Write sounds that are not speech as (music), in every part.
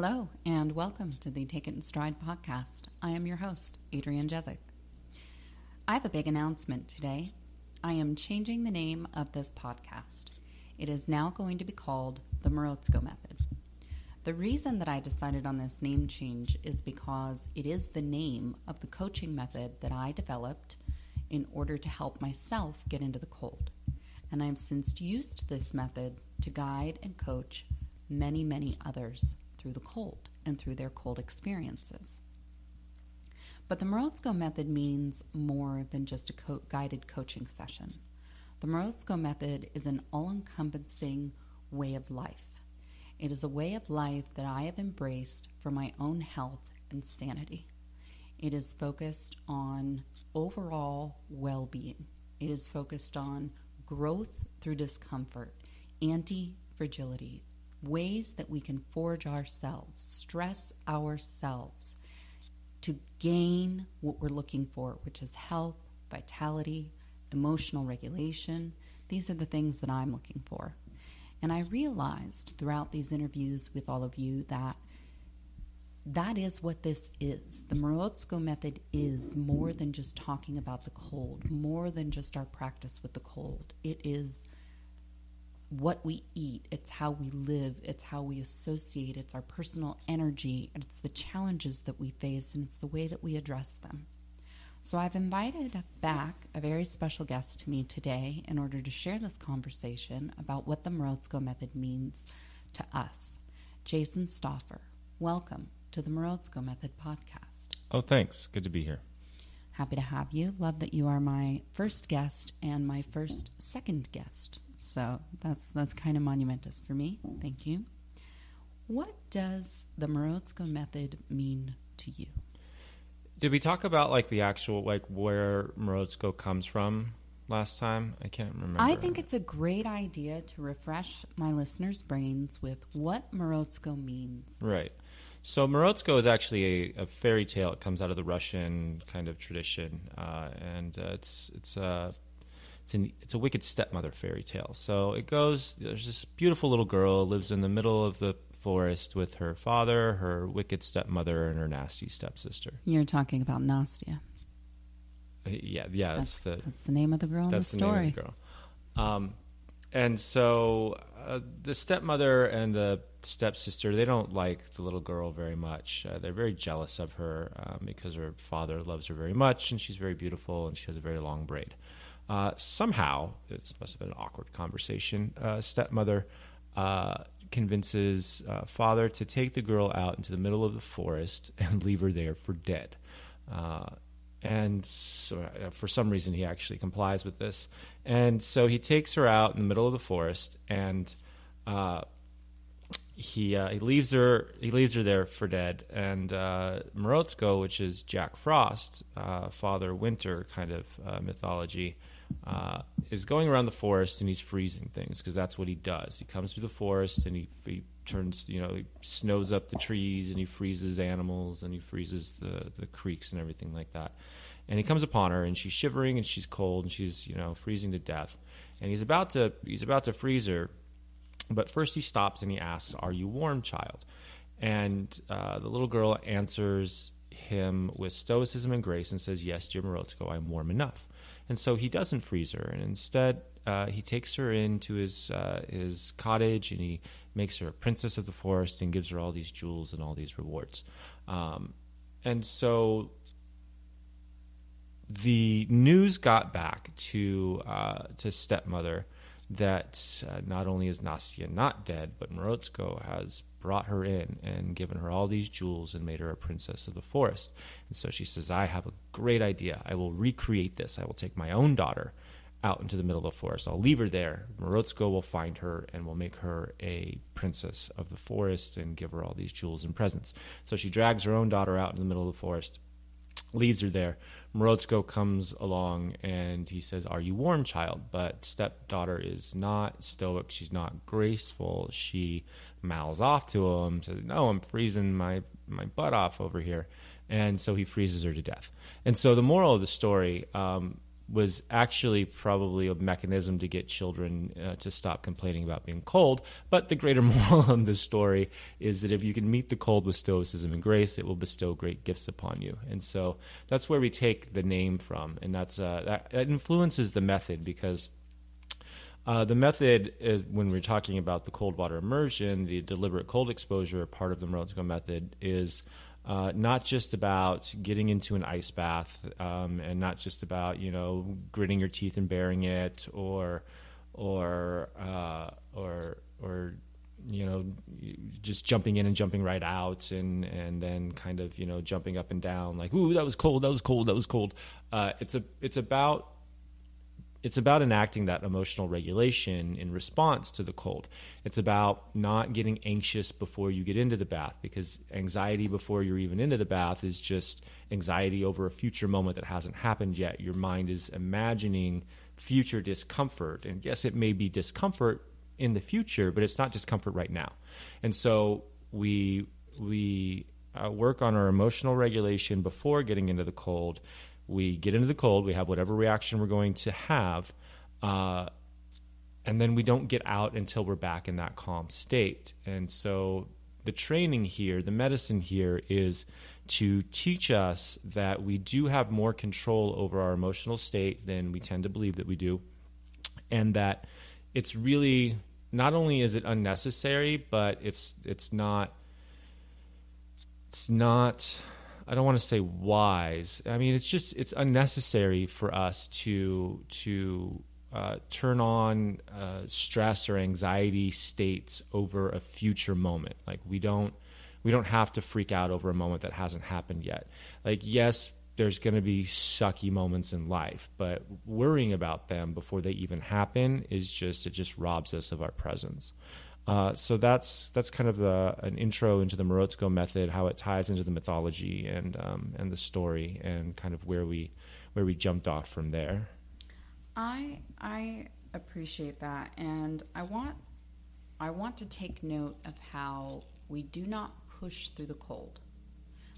Hello, and welcome to the Take It in Stride podcast. I am your host, Adrienne Jezik. I have a big announcement today. I am changing the name of this podcast. It is now going to be called the Morozko Method. The reason that I decided on this name change is because it is the name of the coaching method that I developed in order to help myself get into the cold. And I've since used this method to guide and coach many, many others through the cold and through their cold experiences. But the Morozko method means more than just a co- guided coaching session. The Morozko method is an all encompassing way of life. It is a way of life that I have embraced for my own health and sanity. It is focused on overall well being, it is focused on growth through discomfort, anti fragility, ways that we can forge ourselves, stress ourselves to gain what we're looking for, which is health, vitality, emotional regulation. These are the things that I'm looking for. And I realized throughout these interviews with all of you that that is what this is. The Morozko method is more than just talking about the cold, more than just our practice with the cold. It is what we eat, it's how we live, it's how we associate, it's our personal energy, it's the challenges that we face, and it's the way that we address them. So I've invited back a very special guest to me today in order to share this conversation about what the Morozko method means to us. Jason Stauffer, welcome to the Morozko Method podcast. Oh, thanks. Good to be here. Happy to have you. Love that you are my first guest and my first second guest so that's that's kind of monumentous for me. Thank you. What does the Morozko method mean to you? Did we talk about like the actual like where Morozko comes from last time? I can't remember. I think it's a great idea to refresh my listeners' brains with what Morozko means. Right. So Morozko is actually a, a, fairy tale. It comes out of the Russian kind of tradition, uh, and uh, it's it's a it's an it's a wicked stepmother fairy tale. So it goes. There's this beautiful little girl lives in the middle of the forest with her father, her wicked stepmother, and her nasty stepsister. You're talking about Nastya. Uh, yeah, yeah, that's, that's, the that's the name of the girl in the story. The girl. Um, and so uh, the stepmother and the stepsister they don't like the little girl very much. Uh, they're very jealous of her um, because her father loves her very much, and she's very beautiful, and she has a very long braid. Uh, somehow, it must have been an awkward conversation. Uh, stepmother uh, convinces uh, father to take the girl out into the middle of the forest (laughs) and leave her there for dead. Uh, and so, uh, for some reason, he actually complies with this. And so he takes her out in the middle of the forest and he uh, he leaves her he leaves her there for dead and uh, Morozko, which is Jack Frost, uh, Father Winter kind of mythology, uh, is going around the forest and he's freezing things because that's what he does. He comes through the forest and he, he turns, you know, he snows up the trees and he freezes animals and he freezes the, the creeks and everything like that. And he comes upon her and she's shivering and she's cold and she's, you know, freezing to death. And he's about to he's about to freeze her, but first he stops and he asks, "Are you warm, child?" And uh, the little girl answers him with stoicism and grace and says, "Yes, dear Morozko, I'm warm enough." And so he doesn't freeze her, and instead uh, he takes her into his uh, his cottage and he makes her a princess of the forest and gives her all these jewels and all these rewards. Um, and so the news got back to uh, to stepmother that uh, not only is Nastya not dead, but Morozko has brought her in and given her all these jewels and made her a princess of the forest. And so she says, I have a great idea. I will recreate this. I will take my own daughter out into the middle of the forest. I'll leave her there. Morozko will find her and will make her a princess of the forest and give her all these jewels and presents. So she drags her own daughter out in the middle of the forest leaves her there. Morozko comes along and he says, Are you warm, child? But stepdaughter is not stoic. She's not graceful. She mouths off to him, says, No, I'm freezing my, my butt off over here. And so he freezes her to death. And so the moral of the story um, was actually probably a mechanism to get children uh, to stop complaining about being cold. But the greater (laughs) moral of the story is that if you can meet the cold with stoicism and grace, it will bestow great gifts upon you. And so that's where we take the name from, and that's uh, that, that influences the method because. Uh, the method is when we're talking about the cold water immersion, the deliberate cold exposure part of the Morozko method is uh, not just about getting into an ice bath um, and not just about you know gritting your teeth and bearing it or or uh, or or you know just jumping in and jumping right out and and then kind of you know jumping up and down like ooh that was cold that was cold that was cold. Uh, it's a it's about it's about enacting that emotional regulation in response to the cold. It's about not getting anxious before you get into the bath because anxiety before you're even into the bath is just anxiety over a future moment that hasn't happened yet. Your mind is imagining future discomfort. And yes, it may be discomfort in the future, but it's not discomfort right now. And so we we uh, work on our emotional regulation before getting into the cold we get into the cold, we have whatever reaction we're going to have, uh, and then we don't get out until we're back in that calm state. And so the training here, the medicine here is to teach us that we do have more control over our emotional state than we tend to believe that we do, and that it's really not only is it unnecessary, but it's it's not it's not I don't want to say wise. I mean, it's just it's unnecessary for us to to uh, turn on uh, stress or anxiety states over a future moment. Like we don't we don't have to freak out over a moment that hasn't happened yet. Like yes, there's going to be sucky moments in life, but worrying about them before they even happen is just it just robs us of our presence. Uh, so that's that's kind of the, an intro into the Morozko method, how it ties into the mythology and um, and the story, and kind of where we where we jumped off from there. I I appreciate that, and I want I want to take note of how we do not push through the cold.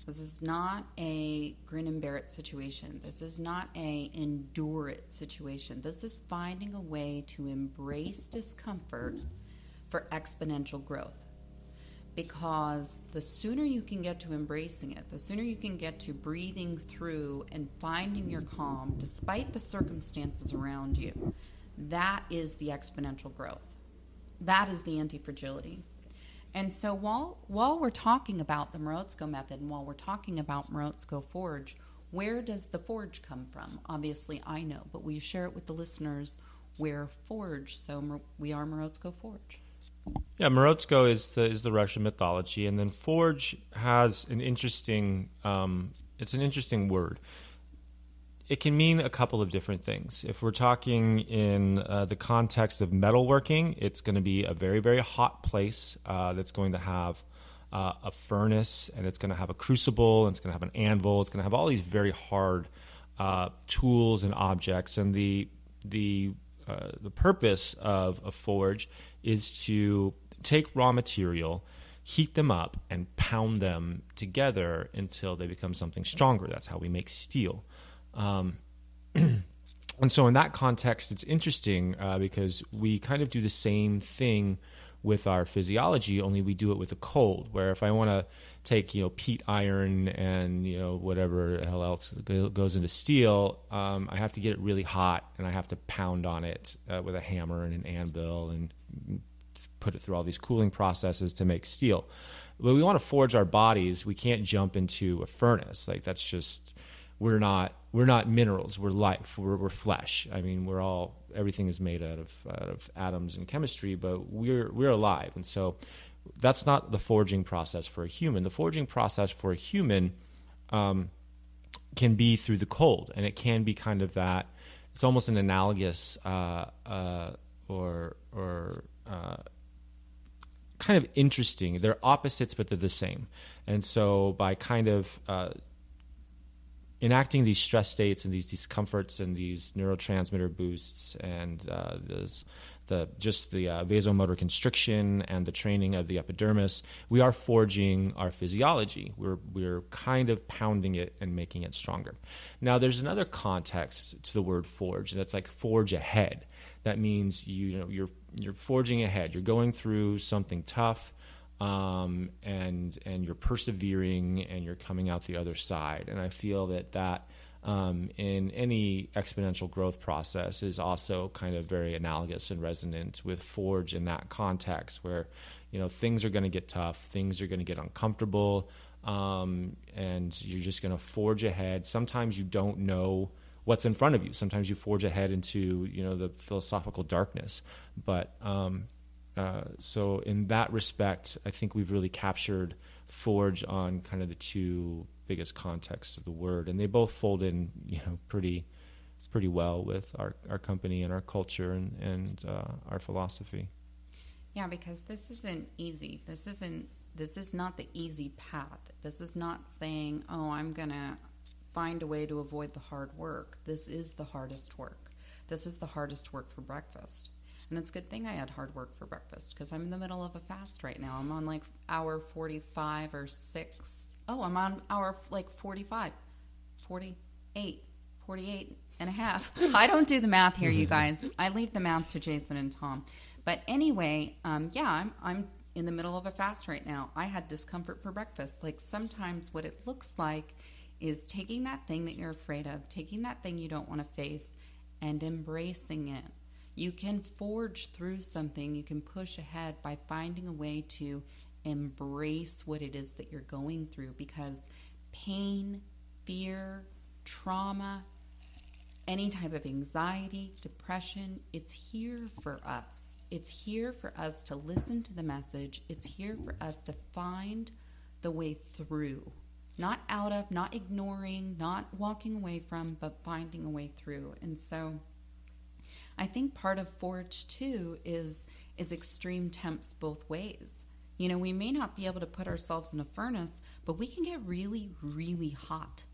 This is not a grin and bear it situation. This is not a endure it situation. This is finding a way to embrace discomfort for exponential growth. Because the sooner you can get to embracing it, the sooner you can get to breathing through and finding your calm despite the circumstances around you, that is the exponential growth. That is the anti fragility. And so while while we're talking about the Morozko method and while we're talking about Morozko Forge, where does the forge come from? Obviously, I know, but will you share it with the listeners where forge? So we are Morozko Forge. Yeah, Morozko is the is the Russian mythology, and then forge has an interesting. Um, it's an interesting word. It can mean a couple of different things. If we're talking in uh, the context of metalworking, it's going to be a very very hot place uh, that's going to have uh, a furnace, and it's going to have a crucible, and it's going to have an anvil. It's going to have all these very hard uh, tools and objects, and the the uh, the purpose of a forge is to take raw material, heat them up, and pound them together until they become something stronger. That's how we make steel. Um, (clears throat) and so, in that context, it's interesting uh, because we kind of do the same thing with our physiology, only we do it with a cold. Where if I want to take you know peat iron and you know whatever the hell else goes into steel, um, I have to get it really hot and I have to pound on it uh, with a hammer and an anvil and put it through all these cooling processes to make steel. But we want to forge our bodies. We can't jump into a furnace. Like that's just we're not we're not minerals. We're life. We're, we're flesh. I mean, we're all everything is made out of out of atoms and chemistry, but we're we're alive, and so that's not the forging process for a human. The forging process for a human um, can be through the cold, and it can be kind of that. It's almost an analogous uh, uh, or or uh, kind of interesting. They're opposites, but they're the same. And so by kind of uh, enacting these stress states and these discomforts and these neurotransmitter boosts and uh, this, the just the uh, vasomotor constriction and the training of the epidermis, we are forging our physiology. We're we're kind of pounding it and making it stronger. Now, there's another context to the word forge. That's like forge ahead. That means you, you know you're you're forging ahead. You're going through something tough. Um, and and you're persevering and you're coming out the other side. And I feel that that um, in any exponential growth process is also kind of very analogous and resonant with Forge in that context, where you know things are going to get tough, things are going to get uncomfortable, um, and you're just going to forge ahead. Sometimes you don't know what's in front of you. Sometimes you forge ahead into you know the philosophical darkness, but um, uh, so in that respect, I think we've really captured Forge on kind of the two biggest contexts of the word, and they both fold in, you know, pretty pretty well with our, our company and our culture and, and uh, our philosophy. Yeah, because this isn't easy. This isn't this is not the easy path. This is not saying, "Oh, I'm going to find a way to avoid the hard work." This is the hardest work. This is the hardest work for breakfast. And it's a good thing I had hard work for breakfast because I'm in the middle of a fast right now. I'm on like hour 45 or 6 oh, I'm on hour like 45, 48, 48 and a half. (laughs) I don't do the math here, you (laughs) guys. I leave the math to Jason and Tom. But anyway, um, yeah, I'm, I'm in the middle of a fast right now. I had discomfort for breakfast. Like sometimes what it looks like is taking that thing that you're afraid of, taking that thing you don't want to face, and embracing it. You can forge through something, you can push ahead by finding a way to embrace what it is that you're going through because pain, fear, trauma, any type of anxiety, depression, it's here for us. It's here for us to listen to the message. It's here for us to find the way through. Not out of, not ignoring, not walking away from, but finding a way through. And so I think part of Forge too is is extreme temps both ways. You know, we may not be able to put ourselves in a furnace, but we can get really, really hot.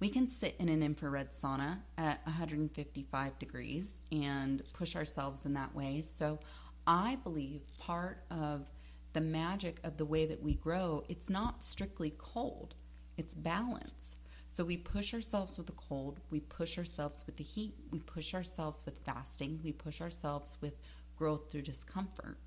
We can sit in an infrared sauna at 155 degrees and push ourselves in that way. So, I believe part of the magic of the way that we grow, it's not strictly cold, it's balance. So we push ourselves with the cold, we push ourselves with the heat, we push ourselves with fasting, we push ourselves with growth through discomfort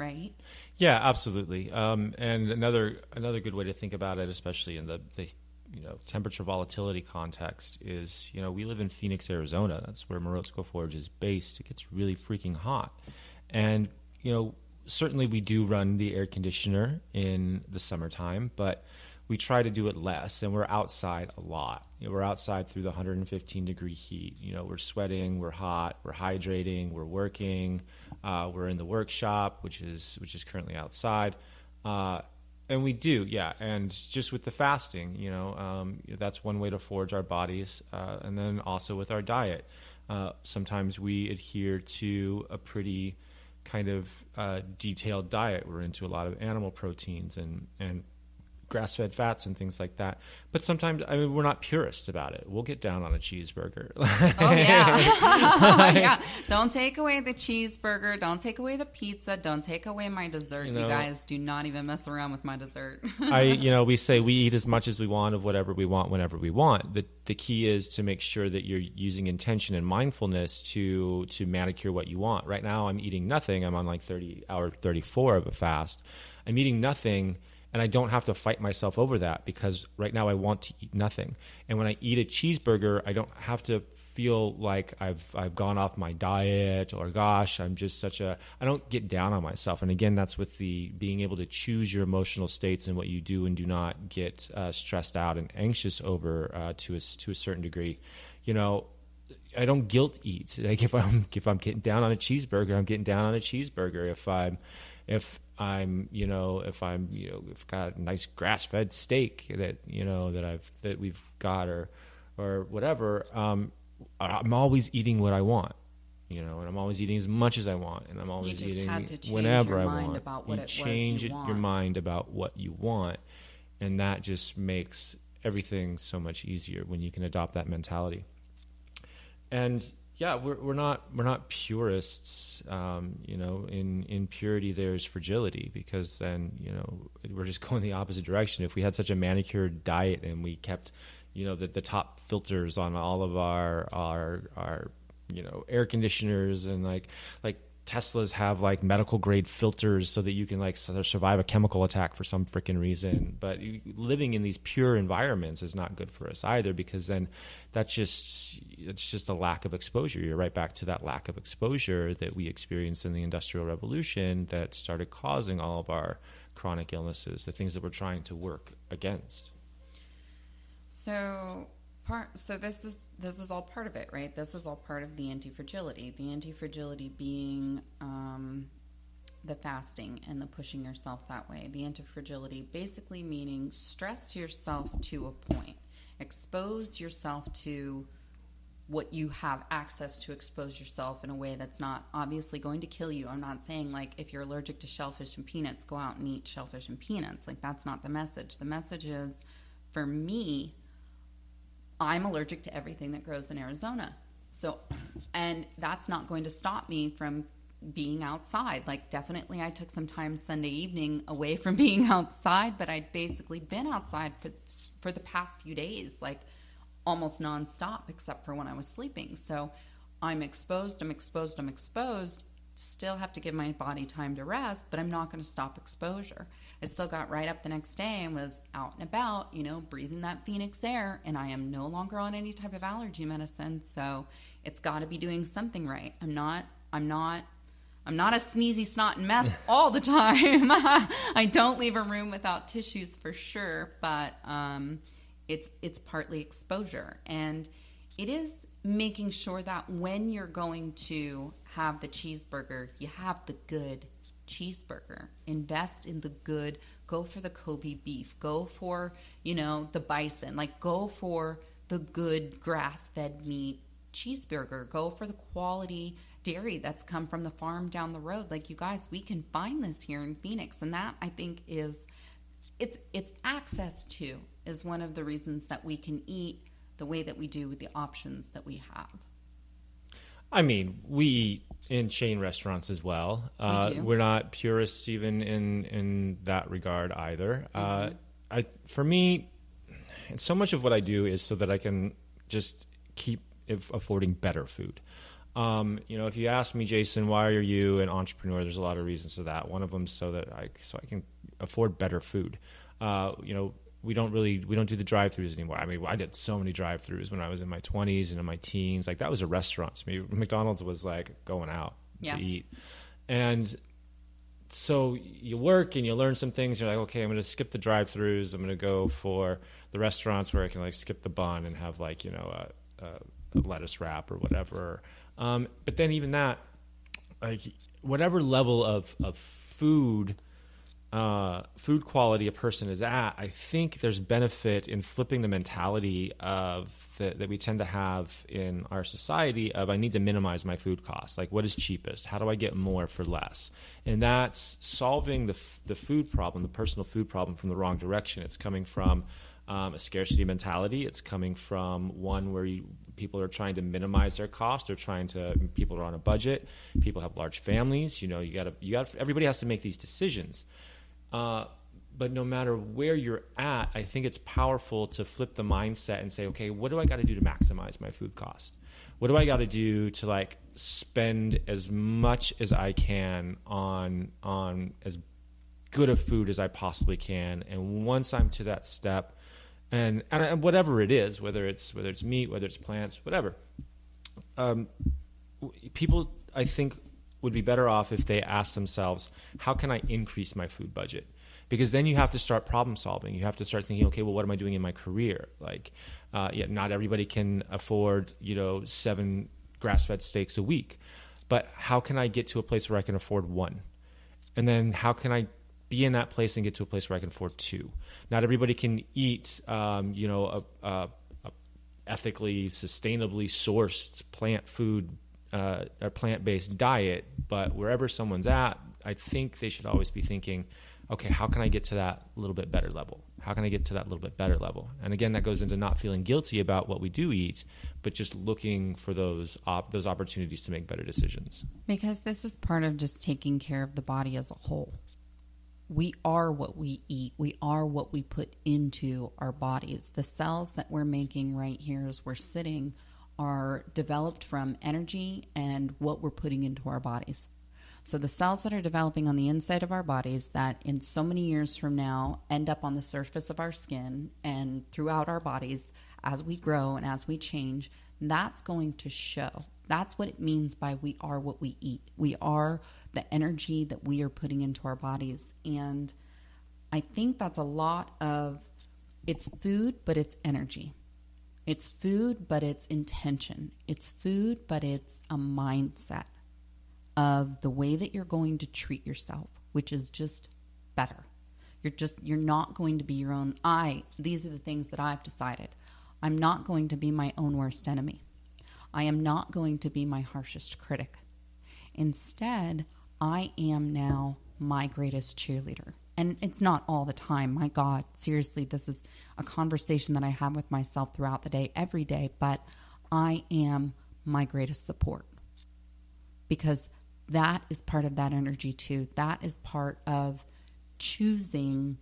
right? Yeah, absolutely. Um, and another another good way to think about it, especially in the, the you know temperature volatility context, is you know we live in Phoenix, Arizona. That's where Morozko Forge is based. It gets really freaking hot, and you know certainly we do run the air conditioner in the summertime, but we try to do it less and we're outside a lot. You know, we're outside through the 115 degree heat. You know, we're sweating, we're hot, we're hydrating, we're working, uh, we're in the workshop, which is which is currently outside. Uh, and we do, yeah. And just with the fasting, you know, um, that's one way to forge our bodies. Uh, and then also with our diet. Uh, sometimes we adhere to a pretty kind of uh, detailed diet. We're into a lot of animal proteins and, and grass fed fats and things like that. But sometimes, I mean, we're not purist about it. We'll get down on a cheeseburger. (laughs) oh, yeah. (laughs) Oh, yeah. Don't take away the cheeseburger. Don't take away the pizza. Don't take away my dessert. You, know, you guys do not even mess around with my dessert. (laughs) I, you know, we say we eat as much as we want of whatever we want whenever we want. The, the key is to make sure that you're using intention and mindfulness to, to manicure what you want. Right now, I'm eating nothing. I'm on like 30 hour 34 of a fast. I'm eating nothing and I don't have to fight myself over that because right now I want to eat nothing. And when I eat a cheeseburger, I don't have to feel like I've I've gone off my diet or gosh, I'm just such a I don't get down on myself. And again, that's with the being able to choose your emotional states and what you do and do not get uh, stressed out and anxious over uh, to a to a certain degree. You know, I don't guilt eat. Like if I'm if I'm getting down on a cheeseburger, I'm getting down on a cheeseburger. If I'm if I'm, you know, if I'm, you know, if got a nice grass fed steak that, you know, that I've, that we've got or, or whatever, um, I'm always eating what I want, you know, and I'm always eating as much as I want, and I'm always eating whenever I want. About what you it change you your mind about what you want, and that just makes everything so much easier when you can adopt that mentality. And yeah, we're we're not we're not purists. Um, you know, in in purity there's fragility because then you know we're just (laughs) going the opposite direction. If we had such a manicured diet and we kept, you know, the the top filters on all of our our our you know air conditioners and like like Teslas have like medical grade filters so that you can like survive a chemical attack for some freaking reason. But living in these pure environments is not good for us either because then that's just it's just a lack of exposure. You're right back to that lack of exposure that we experienced in the industrial revolution that started causing all of our chronic illnesses, the things that we're trying to work against. So part so this is this is all part of it right this is all part of the anti-fragility the anti-fragility being um, the fasting and the pushing yourself that way the anti-fragility basically meaning stress yourself to a point expose yourself to what you have access to expose yourself in a way that's not obviously going to kill you. I'm not saying like if you're allergic to shellfish and peanuts, go out and eat shellfish and peanuts. Like that's not the message. The message is for me, I'm allergic to everything that grows in Arizona. So, and that's not going to stop me from being outside. Like, definitely, I took some time Sunday evening away from (laughs) being outside, but I'd basically been outside for, for the past few days, like almost nonstop, except for when I was sleeping. So, I'm exposed, I'm exposed, I'm exposed. Still have to give my body time to rest, but I'm not going to stop exposure. I still got right up the next day and was out and about, you know, breathing that Phoenix air. And I am no longer on any type of allergy medicine. So it's got to be doing something right. I'm not, I'm not, I'm not a sneezy snot and mess (laughs) all the time. (laughs) I don't leave a room without tissues for sure, but um, it's it's partly exposure, and it is making sure that when you're going to have the cheeseburger, you have the good cheeseburger. Invest in the good. Go for the Kobe beef. Go for, you know, the bison. Like, go for the good grass fed meat cheeseburger. Go for the quality dairy that's come from the farm down the road. Like, you guys, we can find this here in Phoenix. And that, I think, is. It's, it's access to is one of the reasons that we can eat the way that we do with the options that we have. I mean, we eat in chain restaurants as well. Uh, we are not purists even in in that regard either. Uh, mm-hmm. Uh, I for me, and so much of what I do is so that I can just keep affording better food. Um, you know, if you ask me, Jason, why are you an entrepreneur? There's a lot of reasons for that. One of them is so that I so I can afford better food. Uh, you know, we don't really we don't do the drive-throughs anymore. I mean, I did so many drive-throughs when I was in my 20s and in my teens. Like that was a restaurant to me. McDonald's was like going out yeah. to eat. And so you work and you learn some things. You're like, okay, I'm going to skip the drive-throughs. I'm going to go for the restaurants where I can like skip the bun and have like you know a, a, a lettuce wrap or whatever. Um, but then even that, like whatever level of of food uh, food quality a person is at, I think there's benefit in flipping the mentality of the, that we tend to have in our society of I need to minimize my food costs. Like, what is cheapest? How do I get more for less? And that's solving the the food problem, the personal food problem, from the wrong direction. It's coming from um, a scarcity mentality. It's coming from one where you, people are trying to minimize their costs. They're trying to. People are on a budget. People have large families. You know, you got to. You got. Everybody has to make these decisions. Uh, but no matter where you're at, I think it's powerful to flip the mindset and say, okay, what do I got to do to maximize my food cost? What do I got to do to like spend as much as I can on on as good a food as I possibly can? And once I'm to that step, and, and whatever it is, whether it's whether it's meat, whether it's plants, whatever, um, people I think would be better off if they ask themselves, how can I increase my food budget? Because then you have to start problem solving. You have to start thinking, okay, well, what am I doing in my career? Like, uh, yeah, not everybody can afford, you know, seven grass-fed steaks a week, but how can I get to a place where I can afford one? And then how can I be in that place and get to a place where I can afford two? Not everybody can eat, um, you know, a, a ethically, sustainably sourced plant food uh, a plant based diet, but wherever someone's at, I think they should always be thinking, okay, how can I get to that little bit better level? How can I get to that little bit better level? And again, that goes into not feeling guilty about what we do eat, but just looking for those op- those opportunities to make better decisions. Because this is part of just taking care of the body as a whole. We are what we eat. We are what we put into our bodies. The cells that we're making right here as we're sitting are developed from energy and what we're putting into our bodies. So the cells that are developing on the inside of our bodies that in so many years from now end up on the surface of our skin and throughout our bodies as we grow and as we change, that's going to show. That's what it means by we are what we eat. We are the energy that we are putting into our bodies. And I think that's a lot of it's food, but it's energy. It's food, but it's intention. It's food, but it's a mindset of the way that you're going to treat yourself, which is just better. You're just you're not going to be your own I these are the things that I've decided. I'm not going to be my own worst enemy. I am not going to be my harshest critic. Instead, I am now my greatest cheerleader. And it's not all the time. My God, seriously, this is a conversation that I have with myself throughout the day, every day, but I am my greatest support because that is part of that energy too. That is part of choosing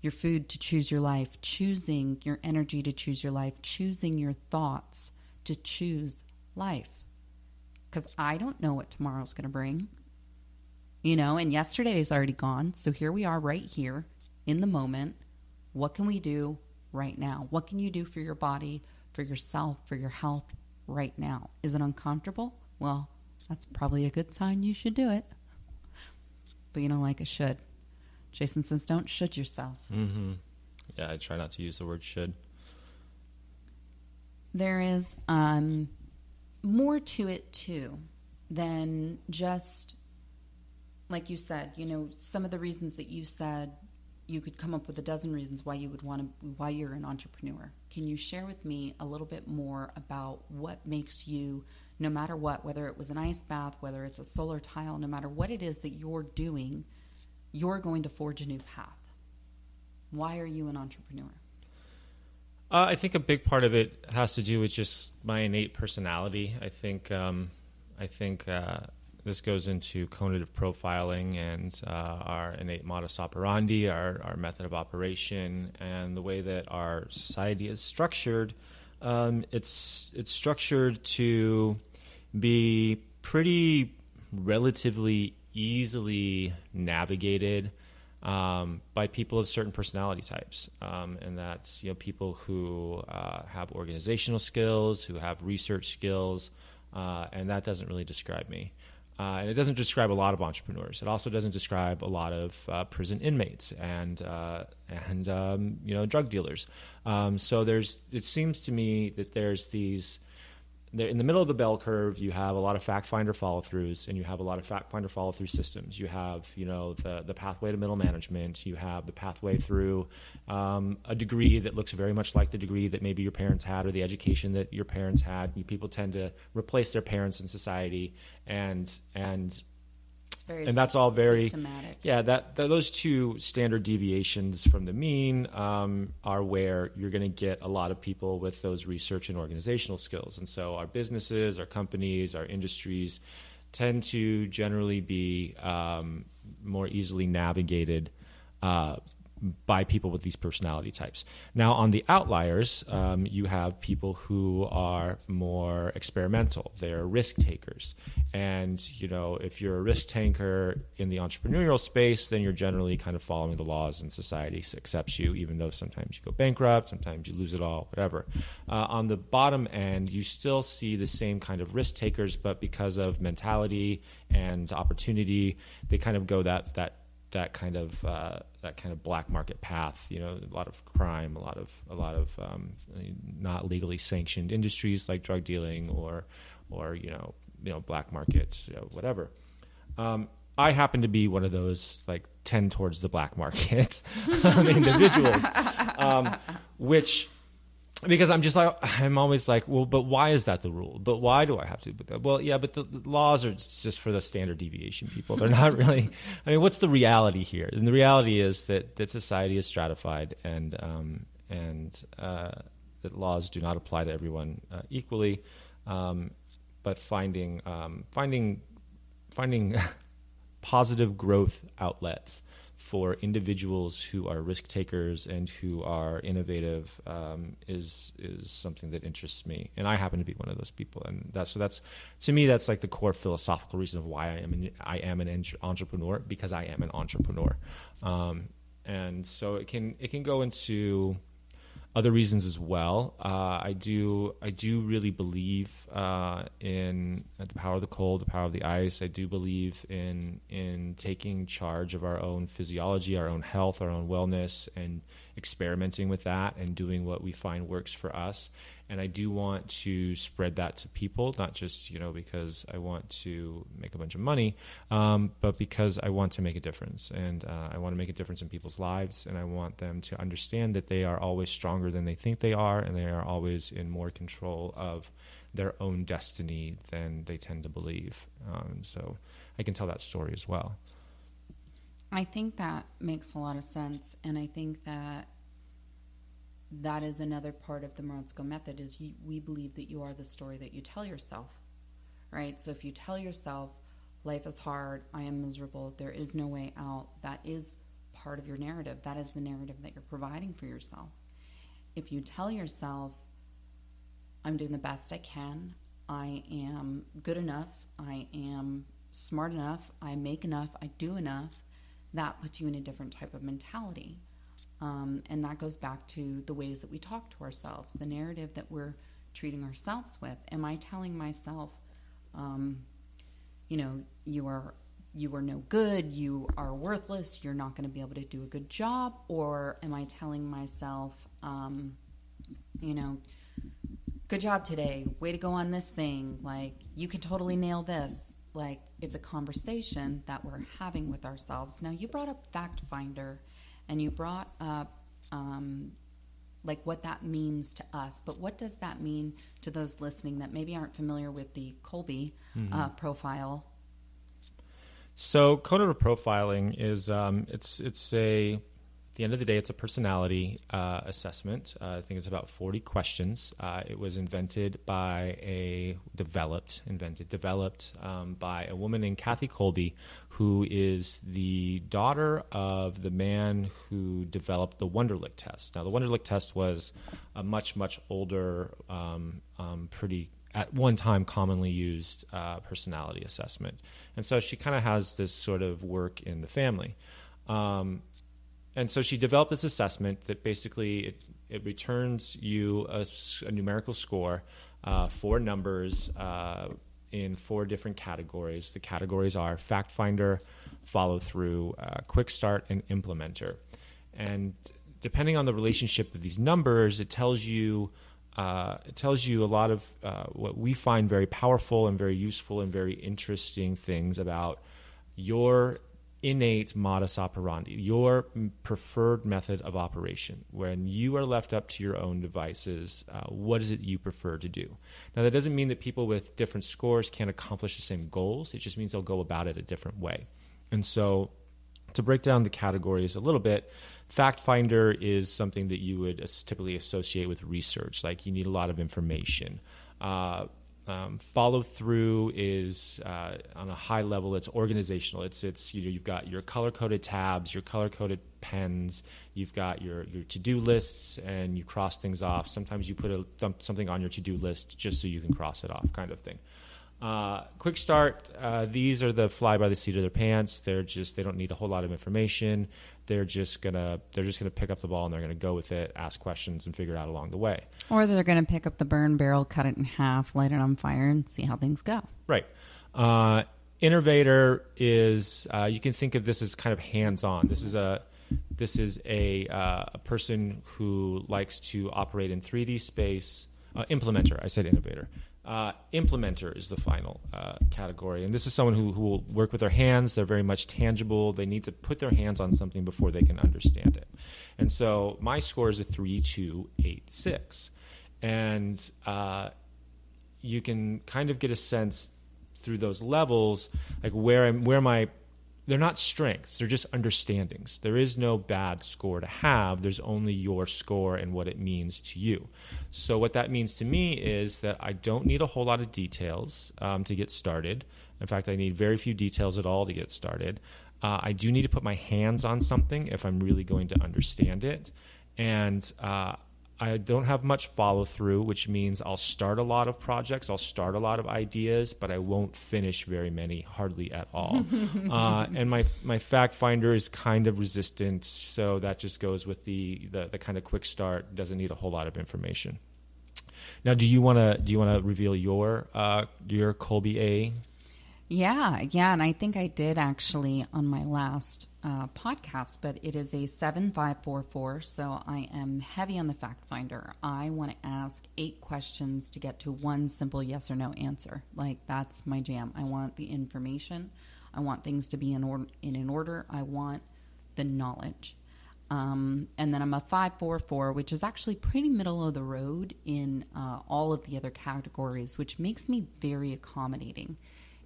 your food to choose your life, choosing your energy to choose your life, choosing your thoughts to choose life. Because I don't know what tomorrow's going to bring. You know, and yesterday is already gone. So here we are right here in the moment. What can we do right now? What can you do for your body, for yourself, for your health right now? Is it uncomfortable? Well, that's probably a good sign you should do it. But you don't like a should. Jason says, don't should yourself. Mm-hmm. Yeah, I try not to use the word should. There is um, more to it, too, than just, like you said, you know, some of the reasons that you said you could come up with a dozen reasons why you would want to why you're an entrepreneur can you share with me a little bit more about what makes you no matter what, whether it was an ice bath, whether it's a solar tile, no matter what it is that you're doing, you're going to forge a new path. Why are you an entrepreneur? Uh, I think a big part of it has to do with just my innate personality. I think um, I think uh, this goes into cognitive profiling and uh, our innate modus operandi, our, our method of operation, and the way that our society is structured. Um, it's it's structured to be pretty relatively easily navigated um, by people of certain personality types, um, and that's you know people who uh, have organizational skills, who have research skills, uh, and that doesn't really describe me. Uh, and it doesn't describe a lot of entrepreneurs. It also doesn't describe a lot of uh, prison inmates and uh, and um, you know drug dealers. Um, so there's it seems to me that there's these in the middle of the bell curve, you have a lot of fact finder follow throughs, and you have a lot of fact finder follow through systems. You have, you know, the the pathway to middle management. You have the pathway through um, a degree that looks very much like the degree that maybe your parents had, or the education that your parents had. People tend to replace their parents in society, and and very and that's all very systematic. Yeah, that, that, those two standard deviations from the mean um, are where you're going to get a lot of people with those research and organizational skills. And so our businesses, our companies, our industries tend to generally be um, more easily navigated uh, by people with these personality types. Now, on the outliers, um, you have people who are more experimental. They're risk takers, and you know, if you're a risk taker in the entrepreneurial space, then you're generally kind of following the laws, and society accepts you, even though sometimes you go bankrupt, sometimes you lose it all, whatever. Uh, on the bottom end, you still see the same kind of risk takers, but because of mentality and opportunity, they kind of go that that that kind of uh, that kind of black market path. You know, a lot of crime, a lot of a lot of um, not legally sanctioned industries like drug dealing or or you know you know black markets, you know, whatever. Um, I happen to be one of those like tend towards the black (laughs) market um, individuals, um, which because I'm just like I'm always like, well, but why is that the rule? But why do I have to? But well, yeah, but the, the, laws are just for the standard deviation people. They're not (laughs) really. I mean, what's the reality here? And the reality is that that society is stratified, and um, and uh, that laws do not apply to everyone uh, equally. Um, but finding um, finding finding (laughs) positive growth outlets for individuals who are risk takers and who are innovative um, is is something that interests me, and I happen to be one of those people. And that's so that's to me that's like the core philosophical reason of why I am an, I am an entrepreneur because I am an entrepreneur, um, and so it can it can go into other reasons as well. Uh, I do I do really believe uh, in the power of the cold, the power of the ice. I do believe in in taking charge of our own physiology, our own health, our own wellness, and experimenting with that and doing what we find works for us and I do want to spread that to people, not just you know because I want to make a bunch of money, um, but because I want to make a difference, and uh, I want to make a difference in people's lives, and I want them to understand that they are always stronger than they think they are, and they are always in more control of their own destiny than they tend to believe. Um, so I can tell that story as well. I think that makes a lot of sense, and I think that that is another part of the Morozko method is you, we believe that you are the story that you tell yourself right? So if you tell yourself life is hard i am miserable there is no way out that is part of your narrative that is the narrative that you're providing for yourself. If you tell yourself i'm doing the best i can i am good enough i am smart enough i make enough i do enough that puts you in a different type of mentality um, and that goes back to the ways that we talk to ourselves, the narrative that we're treating ourselves with. Am I telling myself, um, you know, you are you are no good, you are worthless, you're not going to be able to do a good job, or am I telling myself, um, you know, good job today, way to go on this thing, like you can totally nail this. Like it's a conversation that we're having with ourselves. Now you brought up Fact Finder and you brought up um, like what that means to us. But what does that mean to those listening that maybe aren't familiar with the Kolbe mm-hmm. uh, profile? So cognitive profiling is um, it's it's a the end of the day, it's a personality uh, assessment. Uh, I think it's about 40 questions. Uh, it was invented by a, developed, invented, developed um, by a woman named Kathy Kolbe, who is the daughter of the man who developed the Wonderlic test. Now, the Wonderlic test was a much, much older, um, um, pretty at one time commonly used uh, personality assessment. And so she kind of has this sort of work in the family. Um, and so she developed this assessment that basically it, it returns you a, a numerical score, uh, four numbers uh, in four different categories. The categories are fact finder, follow through, uh, quick start, and implementer. And depending on the relationship of these numbers, it tells you. Uh, it tells you a lot of uh, what we find very powerful and very useful and very interesting things about your innate modus operandi, your preferred method of operation. When you are left up to your own devices, uh, what is it you prefer to do? Now, that doesn't mean that people with different scores can't accomplish the same goals. It just means they'll go about it a different way. And so, to break down the categories a little bit, Fact Finder is something that you would typically associate with research, like you need a lot of information. Uh, um, follow through is uh, on a high level. It's organizational. It's it's you know you've got your color coded tabs, your color coded pens. You've got your your to do lists, and you cross things off. Sometimes you put a, something on your to do list just so you can cross it off, kind of thing. Uh, quick start. Uh, these are the fly by the seat of their pants. They're just they don't need a whole lot of information. They're just gonna they're just gonna pick up the ball and they're gonna go with it, ask questions, and figure it out along the way. Or they're gonna pick up the burn barrel, cut it in half, light it on fire, and see how things go. Right. Uh, innovator is uh, you can think of this as kind of hands on. This is a this is a, uh, a person who likes to operate in 3D space. Uh, implementer. I said innovator. Uh, implementer is the final uh, category. And this is someone who, who will work with their hands. They're very much tangible. They need to put their hands on something before they can understand it. And so my score is a 3286. and uh, you can kind of get a sense through those levels, like where I'm, where my they're not strengths they're just understandings. There is no bad score to have there's only your score and what it means to you. So what that means to me is that i don't need a whole lot of details um, to get started. In fact i need very few details at all to get started. Uh, i do need to put my hands on something if i'm really going to understand it. And uh, I don't have much follow through, which means I'll start a lot of projects, I'll start a lot of ideas, but I won't finish very many, hardly at all. (laughs) uh, and my my fact finder is kind of resistant, so that just goes with the the, the kind of quick start. Doesn't need a whole lot of information. Now, do you want to do you want to reveal your uh, your Kolbe A yeah, yeah, and I think I did actually on my last uh, podcast, but it is a 7544, so I am heavy on the fact finder. I want to ask eight questions to get to one simple yes or no answer. Like, that's my jam. I want the information, I want things to be in, or- in an order, I want the knowledge. Um, and then I'm a 544, which is actually pretty middle of the road in uh, all of the other categories, which makes me very accommodating.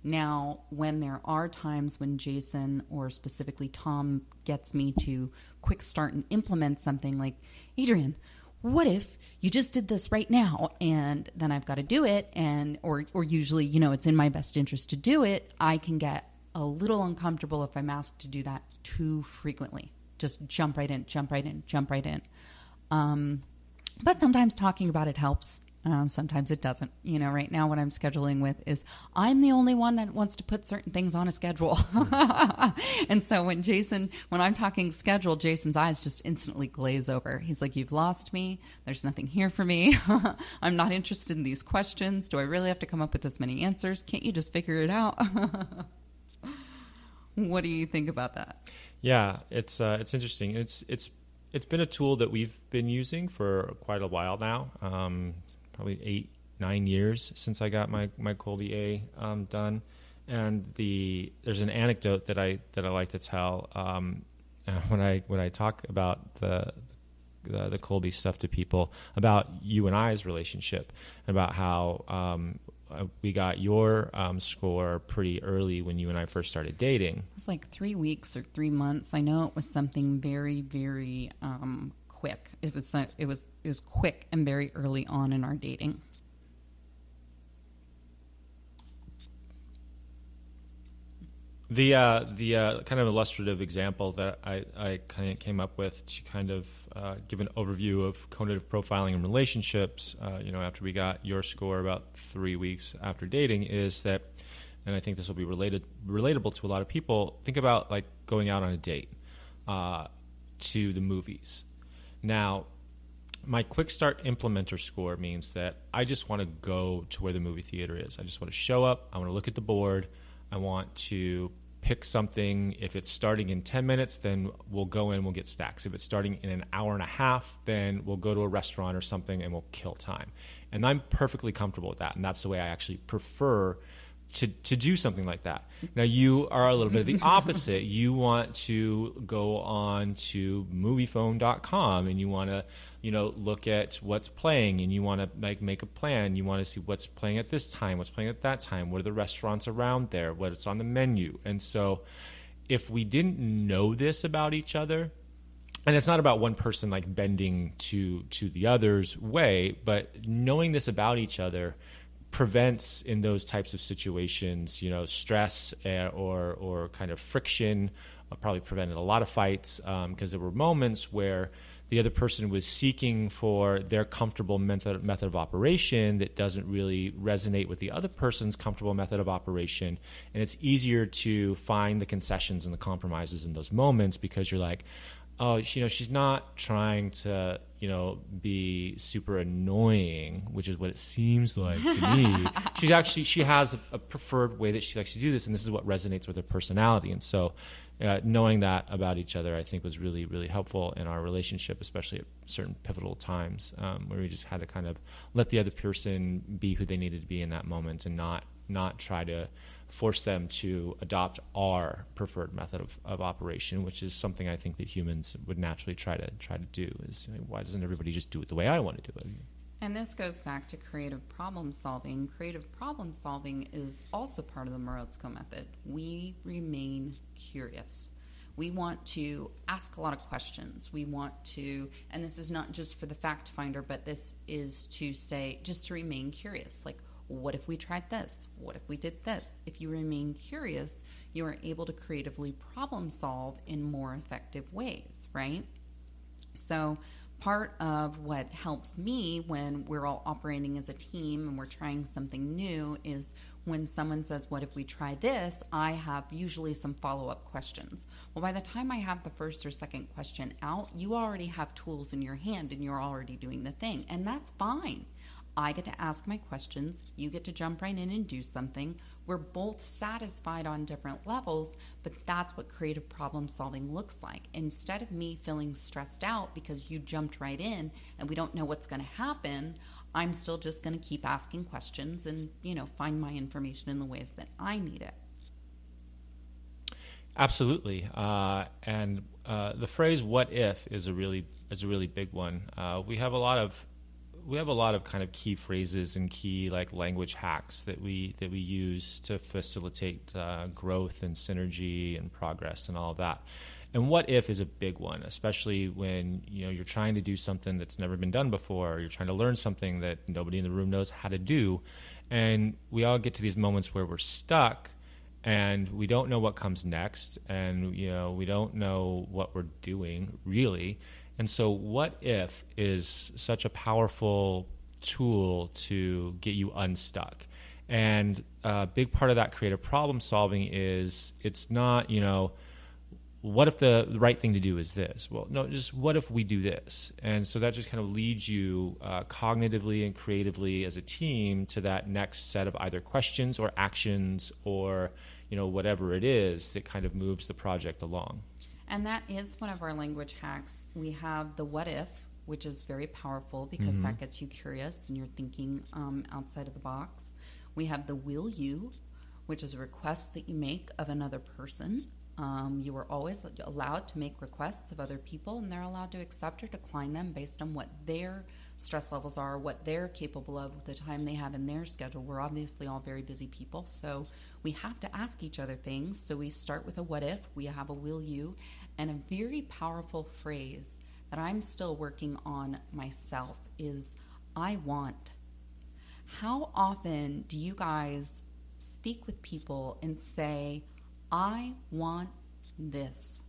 Now, when there are times when Jason or specifically Tom gets me to quick start and implement something like, Adrienne, what if you just did this right now and then I've got to do it and or or usually, you know, it's in my best interest to do it, I can get a little uncomfortable if I'm asked to do that too frequently. Just jump right in, jump right in, jump right in. Um, but sometimes talking about it helps. Uh, sometimes it doesn't. You know, right now what I'm scheduling with is I'm the only one that wants to put certain things on a schedule. (laughs) and so when Jason, when I'm talking schedule, Jason's eyes just instantly glaze over. He's like, You've lost me. There's nothing here for me. (laughs) I'm not interested in these questions. Do I really have to come up with this many answers? Can't you just figure it out? (laughs) what do you think about that? Yeah, it's uh, it's interesting. It's it's it's been a tool that we've been using for quite a while now. Um, probably eight nine years since I got my my Kolbe A um, done. And the there's an anecdote that I that I like to tell um, (laughs) when I when I talk about the the, the Kolbe stuff to people about you and I's relationship, and about how um, uh, we got your um, score pretty early when you and I first started dating. It was like three weeks or three months. I know it was something very, very um, quick. It was it was it was quick and very early on in our dating. The uh, the uh, kind of illustrative example that I, I kind of came up with to kind of uh, give an overview of cognitive profiling and relationships, uh, you know, after we got your score about three weeks after dating, is that, and I think this will be related relatable to a lot of people. Think about like going out on a date uh, to the movies. Now, my quick start implementer score means that I just want to go to where the movie theater is. I just want to show up. I want to look at the board. I want to pick something. If it's starting in 10 minutes, then we'll go in, we'll get stacks. If it's starting in an hour and a half, then we'll go to a restaurant or something and we'll kill time. And I'm perfectly comfortable with that. And that's the way I actually prefer to, to do something like that. Now you are a little bit of the opposite. you want to go on to moviefone.com and you want to, you know, look at what's playing and you want to like make a plan. You want to see what's playing at this time, what's playing at that time, what are the restaurants around there, what's on the menu. And so if we didn't know this about each other, and it's not about one person like bending to to the other's way, but knowing this about each other prevents in those types of situations, you know, stress uh, or or kind of friction. Uh, probably prevented a lot of fights because um, there were moments where the other person was seeking for their comfortable method, method of operation that doesn't really resonate with the other person's comfortable method of operation. And it's easier to find the concessions and the compromises in those moments because you're like, oh, you know, she's not trying to, you know, be super annoying, which is what it seems like to me. (laughs) she's actually she has a, a, preferred way that she likes to do this, and this is what resonates with her personality. And so, uh, knowing that about each other, I think was really, really helpful in our relationship, especially at certain pivotal times um, where we just had to kind of let the other person be who they needed to be in that moment, and not not try to force them to adopt our preferred method of, of operation, which is something I think that humans would naturally try to try to do. Is why doesn't everybody just do it the way I want to do it? And this goes back to creative problem solving. Creative problem solving is also part of the Morozko method. We remain curious. We want to ask a lot of questions. We want to, and this is not just for the fact finder, but this is to say, just to remain curious. Like, what if we tried this? What if we did this? If you remain curious, you are able to creatively problem solve in more effective ways, right? So, part of what helps me when we're all operating as a team and we're trying something new is when someone says, What if we try this? I have usually some follow up questions. Well, by the time I have the first or second question out, you already have tools in your hand and you're already doing the thing. And that's fine. I get to ask my questions, you get to jump right in and do something. We're both satisfied on different levels, but that's what creative problem solving looks like. Instead of me feeling stressed out because you jumped right in and we don't know what's going to happen, I'm still just going to keep asking questions and, you know, find my information in the ways that I need it. Absolutely, uh, and uh, the phrase "what if" is a really is a really big one. Uh, we have a lot of we have a lot of kind of key phrases and key like language hacks that we that we use to facilitate uh, growth and synergy and progress and all that. And what if is a big one, especially when you know you're trying to do something that's never been done before, or you're trying to learn something that nobody in the room knows how to do, and we all get to these moments where we're stuck and we don't know what comes next, and you know we don't know what we're doing really and so, what if is such a powerful tool to get you unstuck? And a big part of that creative problem solving is it's not, you know, what if the, the right thing to do is this? Well, no, just what if we do this? And so that just kind of leads you uh, cognitively and creatively as a team to that next set of either questions or actions or, you know, whatever it is that kind of moves the project along. And that is one of our language hacks. We have the what if, which is very powerful because mm-hmm. that gets you curious and you're thinking um, outside of the box. We have the will you, which is a request that you make of another person. Um, you are always allowed to make requests of other people, and they're allowed to accept or decline them based on what their stress levels are, what they're capable of, the time they have in their schedule. We're obviously all very busy people, so we have to ask each other things. So we start with a what if, we have a will you, and a very powerful phrase that I'm still working on myself is I want. How often do you guys speak with people and say, I want this?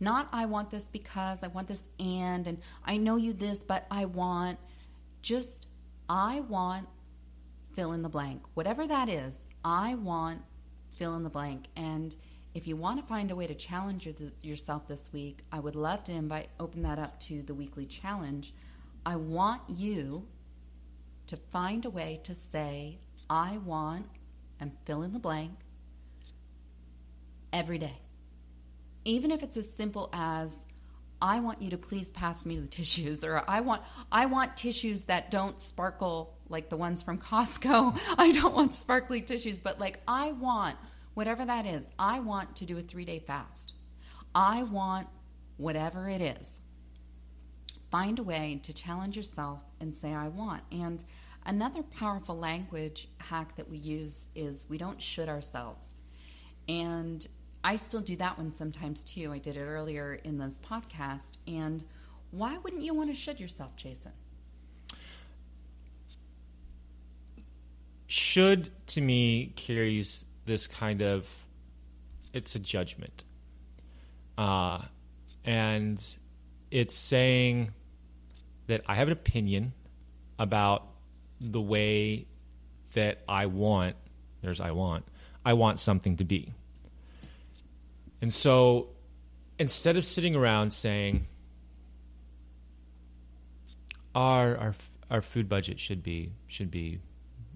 Not I want this because I want this and, and I know you this, but I want just, I want fill in the blank. Whatever that is, I want fill in the blank. And if you want to find a way to challenge yourself this week, I would love to invite open that up to the weekly challenge. I want you to find a way to say I want and fill in the blank every day. Even if it's as simple as I want you to please pass me the (laughs) tissues or I want I want tissues that don't sparkle like the ones from Costco. (laughs) I don't want sparkly tissues, but like I want whatever that is, I want to do a 3-day fast. I want whatever it is. Find a way to challenge yourself and say I want. And another powerful language hack that we use is we don't should ourselves. And I still do that one sometimes too. I did it earlier in this podcast. And why wouldn't you want to should yourself, Jason? Should to me carries this kind of it's a judgment. Uh, and it's saying that I have an opinion about the way that I want, there's I want, I want something to be. And so instead of sitting around saying, our, our, our food budget should be, should be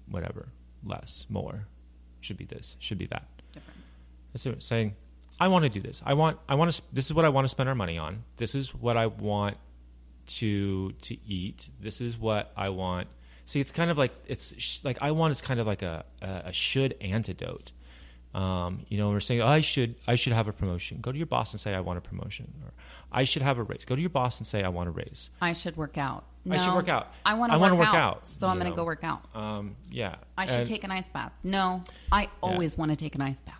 whatever, less, more, should be this, should be that. Different. So saying, I want to do this. I want, I want to, this is what I want to spend our money on. This is what I want to, to eat. This is what I want. See, it's kind of like, it's like, I want is kind of like a, a, a should antidote Um, you know, we're saying, oh, I should, I should have a promotion. Go to your boss and say, I want a promotion. Or I should have a raise. Go to your boss and say, I want a raise. I should work out. I should work out. I want to wanna work, work out, out, So I'm going to go work out. Um, yeah. I should And- take an ice bath. No, I always want to take an ice bath.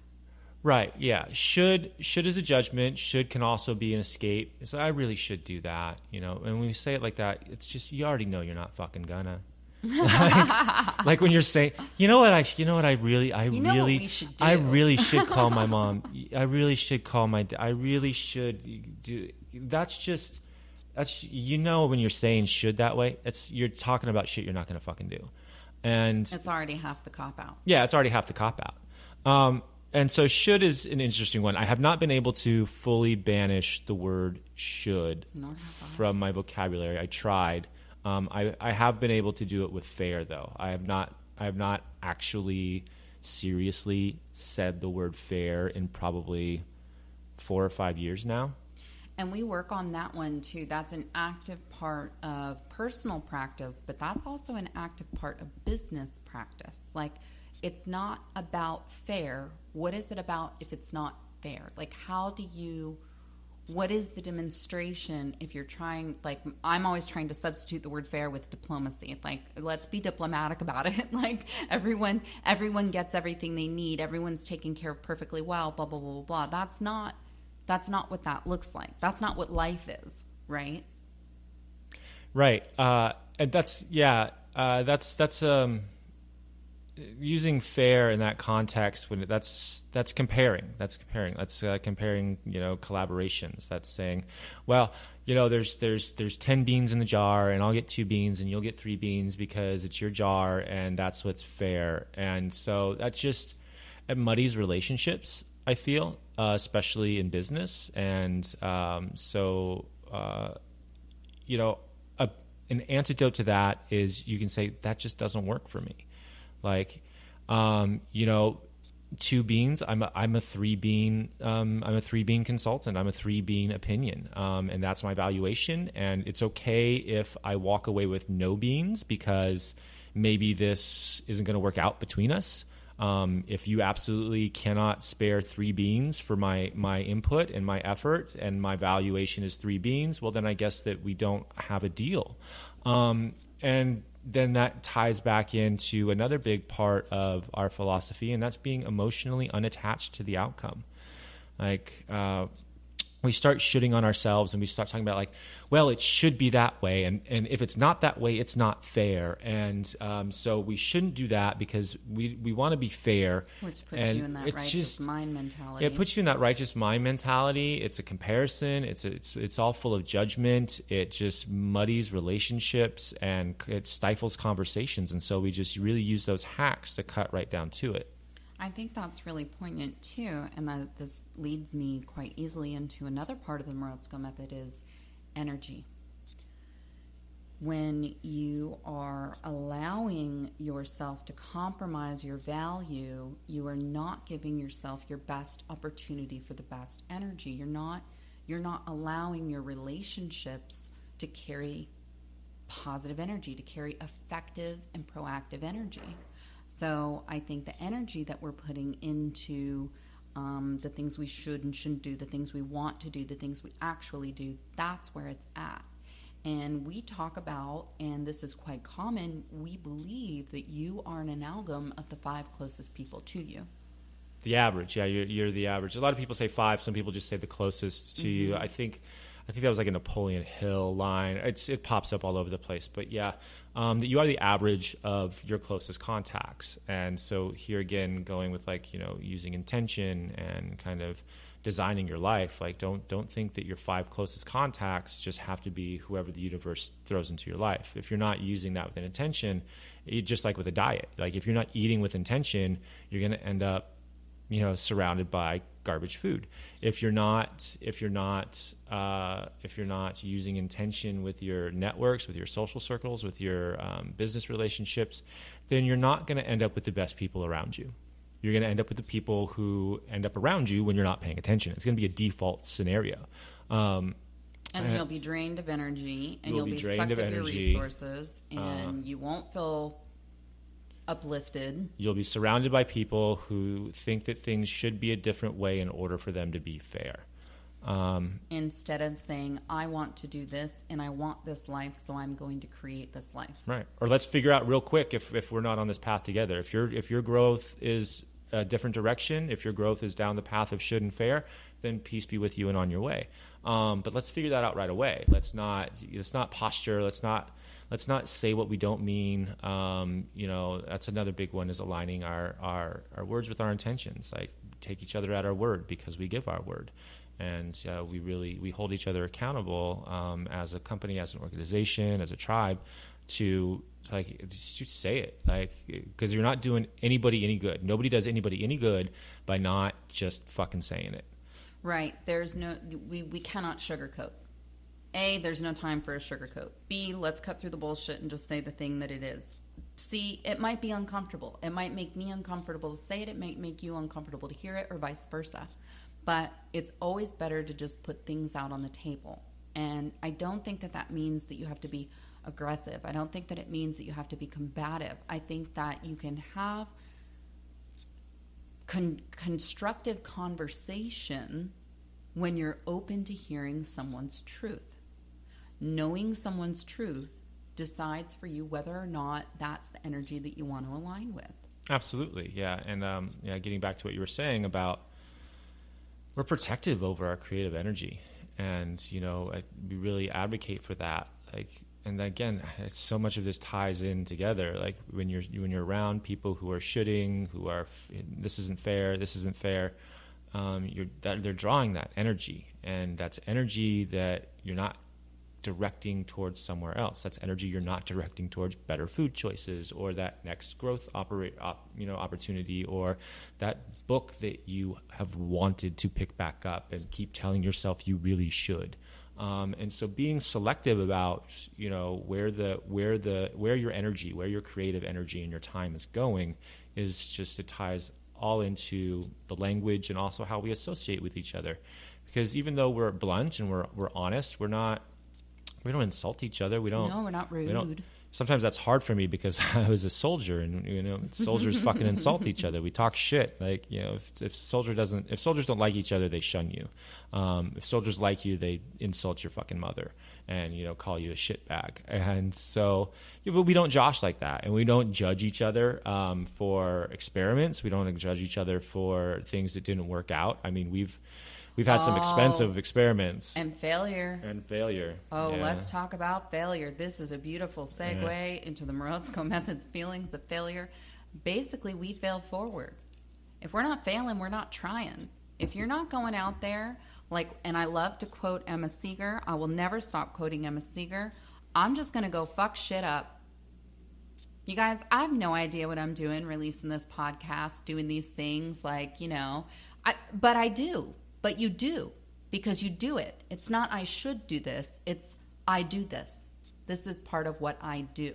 Right. Yeah. Should should is a judgment. Should can also be an escape. So I really should do that. You know. And when you say it like that, it's just you already know you're not fucking gonna. Like, like when you're saying, you know what I, you know what I really, I You know really, I really should (laughs) call my mom. I really should call my. I really should do. That's just. That's you know when you're saying should that way. It's you're talking about shit you're not gonna fucking do, and It's already half the cop out. yeah, it's already half the cop out. Um, and so should is an interesting one. I have not been able to fully banish the word should Nor have I. from my vocabulary. I tried. Um, I, I have been able to do it with fair though. I have not I have not actually seriously said the word fair in probably four or five years now. And we work on that one too. That's an active part of personal practice, but that's also an active part of business practice. Like, it's not about fair. What is it about if it's not fair? Like, how do you, what is the demonstration if you're trying, like, I'm always trying to substitute the word fair with diplomacy. Like, let's be diplomatic about it. (laughs) like, everyone, everyone gets everything they need. Everyone's taken care of perfectly well, blah, blah, blah, blah, blah. That's not, that's not what that looks like. That's not what life is, right? Right. Uh, and that's yeah. Uh, that's that's um, using fair in that context when that's that's comparing. That's comparing. That's uh, comparing. You know, collaborations. That's saying, well, you know, there's there's there's ten beans in the jar, and I'll get two beans, and you'll get three beans because it's your jar, and that's what's fair. And so that's just it muddies relationships. I feel, uh, especially in business, and um, so. Uh, you know, a, an antidote to that is you can say that just doesn't work for me. Like, um, you know, two beans. I'm a, I'm a three bean. Um, I'm a three bean consultant. I'm a three bean opinion, um, and that's my valuation. And it's okay if I walk away with no beans because maybe this isn't going to work out between us. Um, if you absolutely cannot spare three beans for my my input and my effort, and my valuation is three beans, well, then I guess that we don't have a deal. Um, and then that ties back into another big part of our philosophy, and that's being emotionally unattached to the outcome. Like, uh, we start shitting on ourselves and we start talking about like well it should be that way and, and if it's not that way it's not fair and um, so we shouldn't do that because we, we want to be fair Which puts and you in that it's righteous just- mind mentality. it puts you in that righteous mind mentality. It's a comparison. It's a, it's it's all full of judgment. It just muddies relationships and it stifles conversations. And so we just really use those hacks to cut right down to it. I think that's really poignant too, and that this leads me quite easily into another part of the Morozko method is energy. When you are allowing yourself to compromise your value, you are not giving yourself your best opportunity for the best energy. You're not you're not allowing your relationships to carry positive energy, to carry effective and proactive energy. So I think the energy that we're putting into um, the things we should and shouldn't do, the things we want to do, the things we actually do, that's where it's at. And we talk about, and this is quite common, we believe that you are an amalgam of the five closest people to you. The average, yeah, you're, you're the average. A lot of people say five. Some people just say the closest to you. I think, I think that was like a Napoleon Hill line. It's it pops up all over the place. But yeah, um, that you are the average of your closest contacts. And so here again, going with like you know using intention and kind of designing your life. Like don't don't think that your five closest contacts just have to be whoever the universe throws into your life. If you're not using that with an intention, it, just like with a diet, like if you're not eating with intention, you're going to end up you know surrounded by garbage food. If you're not if you're not uh, if you're not using intention with your networks with your social circles with your um, business relationships then you're not going to end up with the best people around you. You're going to end up with the people who end up around you when you're not paying attention. It's going to be a default scenario. Um, And then Uh, you'll be drained of energy, and You'll you'll be be, sucked of of, your resources, and Uh, you won't feel uplifted. You'll be surrounded by people who think that things should be a different way in order for them to be fair. Um, instead of saying, I want to do this and I want this life, so I'm going to create this life. Right. Or let's figure out real quick if, if we're not on this path together. If your if your growth is a different direction, if your growth is down the path of should and fair, then peace be with you and on your way. Um, but let's figure that out right away. Let's not let's not posture. Let's not let's not say what we don't mean. Um, you know, that's another big one is aligning our, our our words with our intentions. Like take each other at our word because we give our word and uh, we really we hold each other accountable um, as a company, as an organization, as a tribe to like just say it like because you're not doing anybody any good. Nobody does anybody any good by not just fucking saying it. Right. There's no we we cannot sugarcoat. A, there's no time for a sugarcoat. B, let's cut through the bullshit and just say the thing that it is. C, it might be uncomfortable. It might make me uncomfortable to say it. It might make you uncomfortable to hear it, or vice versa. But it's always better to just put things out on the table. And I don't think that that means that you have to be aggressive. I don't think that it means that you have to be combative. I think that you can have con- constructive conversation when you're open to hearing someone's truth. Knowing someone's truth decides for you whether or not that's the energy that you want to align with. Absolutely, yeah. And um, yeah, getting back to what you were saying about we're protective over our creative energy, and you know I, we really advocate for that. Like, and again, so much of this ties in together. Like when you're when you're around people who are shooting, who are this isn't fair, this isn't fair. Um, you're they're drawing that energy, and that's energy that you're not directing towards somewhere else. That's energy you're not directing towards better food choices or that next growth operate, op, you know, opportunity or that book that you have wanted to pick back up and keep telling yourself you really should. Um, and so being selective about you know where the where the where your energy where your creative energy and your time is going is just it ties all into the language and also how we associate with each other because even though we're blunt and we're we're honest we're not we don't insult each other. We don't. No, we're not rude. We don't, sometimes that's hard for me because (laughs) I was a soldier, and you know, soldiers (laughs) fucking insult each other. We talk shit. Like you know, if, if soldier doesn't, if soldiers don't like each other, they shun you. Um, if soldiers like you, they insult your fucking mother and you know call you a shit bag. And so, yeah, but we don't josh like that, and we don't judge each other um, for experiments. We don't judge each other for things that didn't work out. I mean, we've we've had oh, some expensive experiments and failure and failure. Oh, yeah. let's talk about failure. This is a beautiful segue yeah. into the Morozko (laughs) method's feelings of failure. Basically, we fail forward. If we're not failing, we're not trying. If you're not going out there, like, and I love to quote Emma Seeger. I will never stop quoting Emma Seeger. I'm just going to go fuck shit up. You guys, I have no idea what I'm doing releasing this podcast, doing these things like, you know, I, but I do. But you do because you do it. It's not I should do this, it's I do this. This is part of what I do.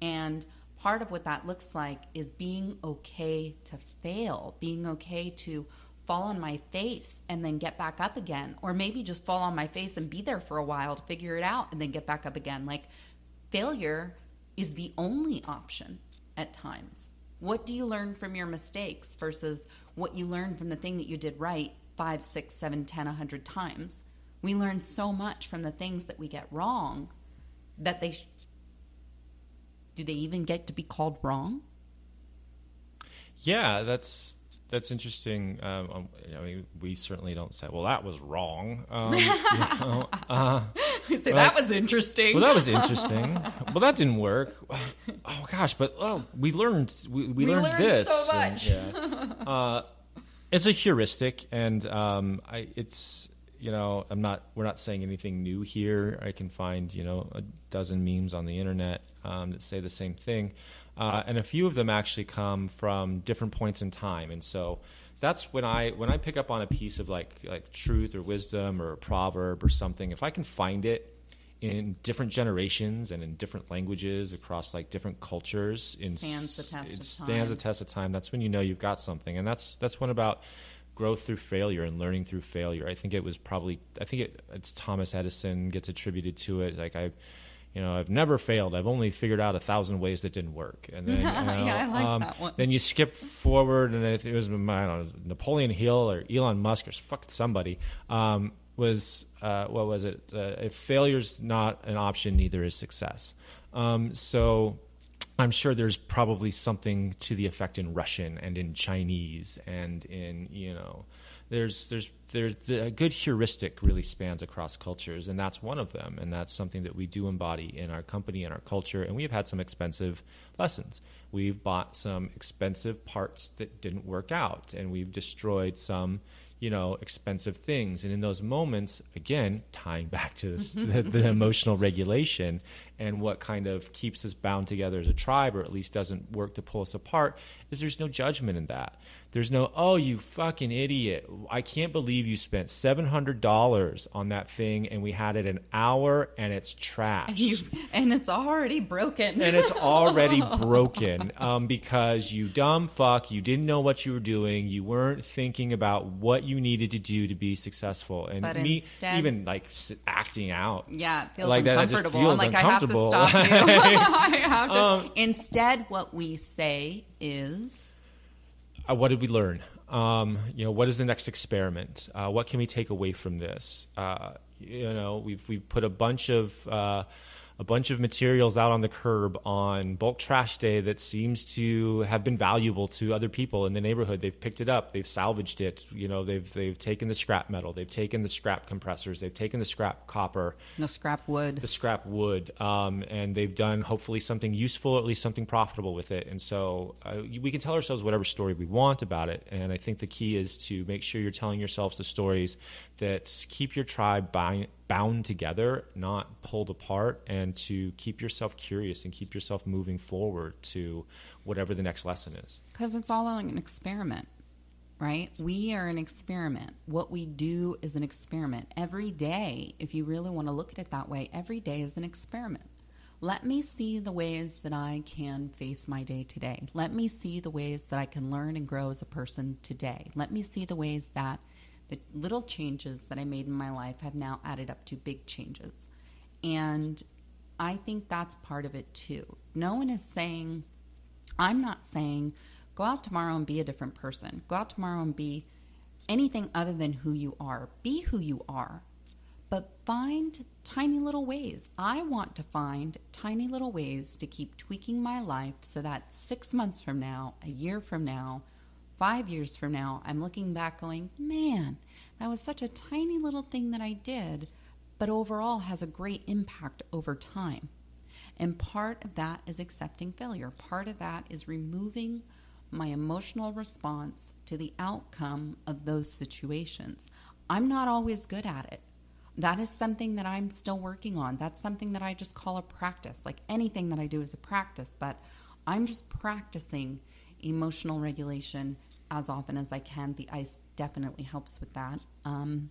And part of what that looks like is being okay to fail, being okay to fall on my face and then get back up again, or maybe just fall on my face and be there for a while to figure it out and then get back up again. Like failure is the only option at times. What do you learn from your mistakes versus what you learn from the thing that you did right five, six, seven, ten, a hundred times. We learn so much from the things that we get wrong that they sh- do they even get to be called wrong? Yeah, that's that's interesting. Um, um I mean, we certainly don't say, "Well, that was wrong." Um, you know, (laughs) uh, we say that was interesting. Well, that was interesting. (laughs) well, that didn't work. Oh gosh, but oh, we learned we, we, we learned, learned, this. So much. And, yeah. uh, it's a heuristic, and um, I, it's you know I'm not we're not saying anything new here. I can find you know a dozen memes on the internet um, that say the same thing, uh, and a few of them actually come from different points in time, and so that's when I when I pick up on a piece of like like truth or wisdom or a proverb or something. If I can find it in different generations and in different languages across like different cultures in stands the test it stands the test of time that's when you know you've got something and that's that's one about growth through failure and learning through failure i think it was probably i think it, it's thomas edison gets attributed to it like i you know, I've never failed. I've only figured out a thousand ways that didn't work. And then, (laughs) you know, Yeah, I like um, that one. then you skip forward, and it, it was I don't know, Napoleon Hill or Elon Musk or fuck somebody um, was uh, what was it? Uh, if failure's not an option, neither is success. Um, so I'm sure there's probably something to the effect in Russian and in Chinese and in you know there's there's there's the, a good heuristic really spans across cultures and that's one of them and that's something that we do embody in our company and our culture and we've had some expensive lessons we've bought some expensive parts that didn't work out and we've destroyed some you know expensive things. And in those moments again tying back to this, the, the emotional regulation and what kind of keeps us bound together as a tribe or at least doesn't work to pull us apart is there's no judgment in that there's no oh you fucking idiot i can't believe you spent $700 on that thing and we had it an hour and it's trash You, and it's already broken. and it's already (laughs) broken um, because you dumb fuck, you didn't know what you were doing, you weren't thinking about what you needed to do to be successful, and But me instead- even like acting out. Yeah, it feels Like that, it just feels I'm like, I have to stop you. (laughs) I have to. (laughs) Um, Instead, what we say is, uh, what did we learn? Um, you know, what is the next experiment? Uh, what can we take away from this? Uh, you know, we've we've put a bunch of uh, a bunch of materials out on the curb on bulk trash day that seems to have been valuable to other people in the neighborhood. They've picked it up, they've salvaged it. You know, they've they've taken the scrap metal, they've taken the scrap compressors, they've taken the scrap copper, the scrap wood. the scrap wood, um, and they've done hopefully something useful, or at least something profitable with it. And so uh, we can tell ourselves whatever story we want about it. And I think the key is to make sure you're telling yourselves the stories that keep your tribe bound together, not pulled apart, and to keep yourself curious and keep yourself moving forward to whatever the next lesson is. Because it's all an experiment, right? We are an experiment. What we do is an experiment. Every day, if you really want to look at it that way, every day is an experiment. Let me see the ways that I can face my day today. Let me see the ways that I can learn and grow as a person today. Let me see the ways that the little changes that I made in my life have now added up to big changes. And I think that's part of it too. No one is saying, I'm not saying go out tomorrow and be a different person. Go out tomorrow and be anything other than who you are. Be who you are. But find tiny little ways. I want to find tiny little ways to keep tweaking my life so that six months from now, a year from now, five years from now, I'm looking back going, man, that was such a tiny little thing that I did, but overall has a great impact over time. And part of that is accepting failure. Part of that is removing my emotional response to the outcome of those situations. I'm not always good at it. That is something that I'm still working on. That's something that I just call a practice. Like anything that I do is a practice, but I'm just practicing emotional regulation as often as I can. The ice definitely helps with that. Um,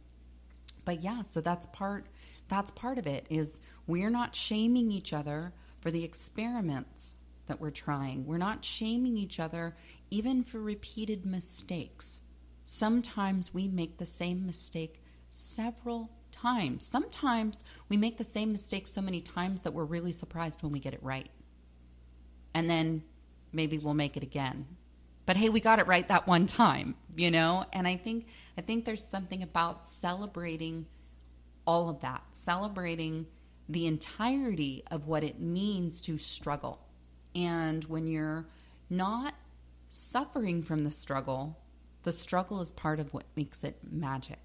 but yeah, so that's part that's part of it is we're not shaming each other for the experiments that we're trying. We're not shaming each other even for repeated mistakes. Sometimes we make the same mistake several times. Sometimes we make the same mistake so many times that we're really surprised when we get it right. And then maybe we'll make it again. But hey, we got it right that one time, you know? And I think I think there's something about celebrating all of that, celebrating the entirety of what it means to struggle. And when you're not suffering from the struggle, the struggle is part of what makes it magic.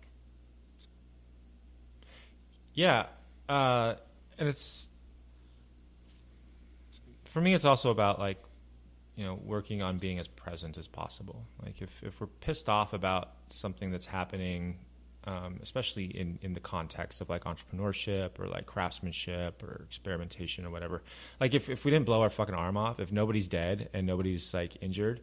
Yeah, uh, and it's for me. It's also about like you know working on being as present as possible. Like if if we're pissed off about something that's happening, um, especially in in the context of like entrepreneurship or like craftsmanship or experimentation or whatever. Like if if we didn't blow our fucking arm off, if nobody's dead and nobody's like injured.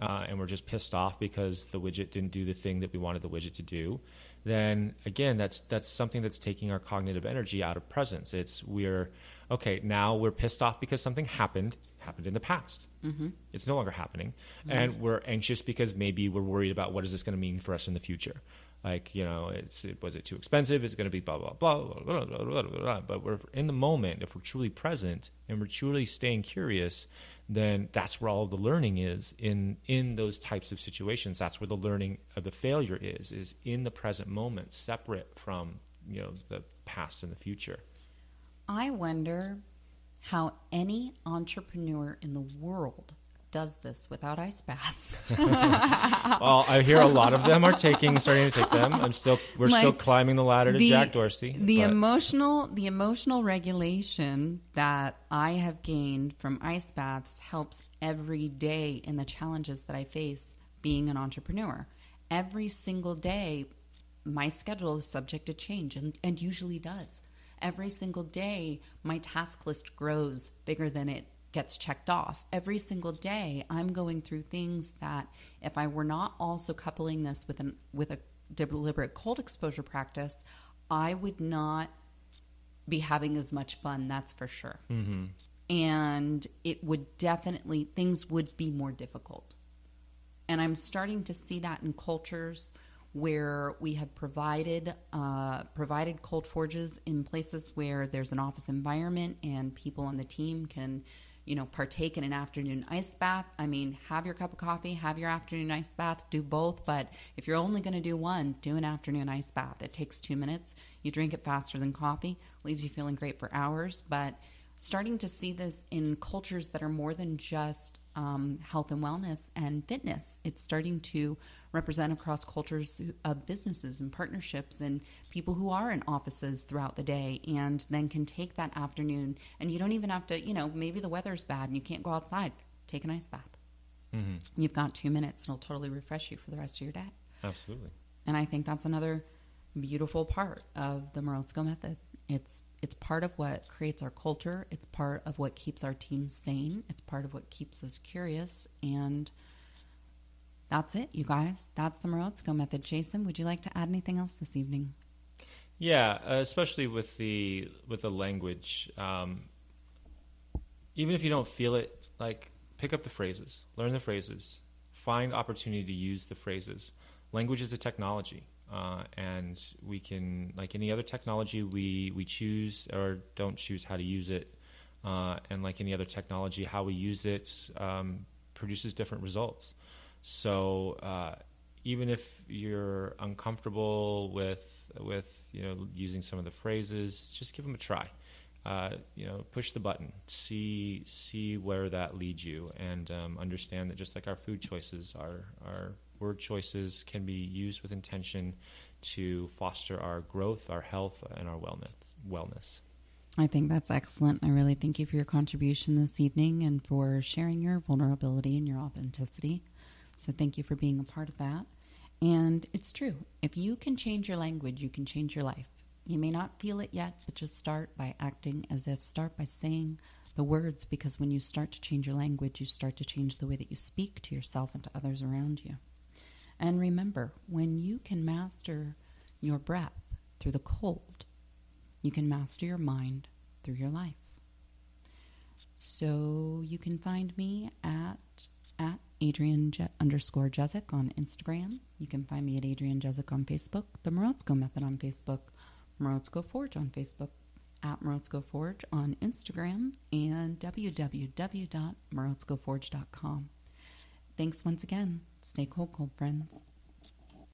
Uh, and we're just pissed off because the widget didn't do the thing that we wanted the widget to do, then again, that's that's something that's taking our cognitive energy out of presence. It's we're okay now we're pissed off because something happened happened in the past. Mm-hmm. It's no longer happening, and we're anxious because maybe we're worried about what is this going to mean for us in the future. like you know it's it, was it too expensive is it going to be blah blah blah blah, blah blah blah blah blah but we're in the moment if we're truly present and we're truly staying curious then that's where all of the learning is in in those types of situations that's where the learning of the failure is is in the present moment separate from you know the past and the future I wonder how any entrepreneur in the world does this without ice baths. (laughs) well, I hear a lot of them are taking, starting to take them. I'm still, we're still climbing the ladder to the- Jack Dorsey. the but- emotional the emotional regulation that I have gained from ice baths helps every day in the challenges that I face being an entrepreneur. Every single day my schedule is subject to change and, and usually does. Every single day my task list grows bigger than it gets checked off. Every single day I'm going through things that if I were not also coupling this with an with a deliberate cold exposure practice, I would not be having as much fun, that's for sure. Mm-hmm. And it would definitely, things would be more difficult. And I'm starting to see that in cultures where we have provided uh, provided cold forges in places where there's an office environment and people on the team can, you know, partake in an afternoon ice bath. I mean, have your cup of coffee, have your afternoon ice bath, do both. But if you're only going to do one, do an afternoon ice bath. It takes two minutes. You drink it faster than coffee, leaves you feeling great for hours. But starting to see this in cultures that are more than just um, health and wellness and fitness. It's starting to represent across cultures of uh, businesses and partnerships and people who are in offices throughout the day and then can take that afternoon. And you don't even have to, you know, maybe the weather's bad and you can't go outside. Take an ice bath. Mm-hmm. You've got two minutes and it'll totally refresh you for the rest of your day. Absolutely. And I think that's another beautiful part of the Morozko method. It's it's part of what creates our culture. It's part of what keeps our team sane. It's part of what keeps us curious. And that's it, you guys. That's the Morozko method. Jason, would you like to add anything else this evening? Yeah, uh, especially with the with the language. Um, even if you don't feel it, like pick up the phrases, learn the phrases, find opportunity to use the phrases. Language is a technology, uh, and we can, like any other technology, we we choose or don't choose how to use it. Uh, and like any other technology, how we use it um, produces different results. So uh, even if you're uncomfortable with with you know using some of the phrases, just give them a try. Uh, you know, push the button, see see where that leads you, and um, understand that just like our food choices, our our word choices can be used with intention to foster our growth, our health, and our wellness. Wellness. I think that's excellent. I really thank you for your contribution this evening and for sharing your vulnerability and your authenticity. So, thank you for being a part of that. And it's true. If you can change your language, you can change your life. You may not feel it yet, but just start by acting as if, start by saying the words, because when you start to change your language, you start to change the way that you speak to yourself and to others around you. And remember, when you can master your breath through the cold, you can master your mind through your life. So you can find me at at Adrienne Je- underscore Jezik on Instagram. You can find me at Adrienne Jezik on Facebook, the Morozko Method on Facebook, Morozko Forge on Facebook, at Morozko Forge on Instagram, and www.morozkoforge.com. Thanks once again. Stay cold, cold friends.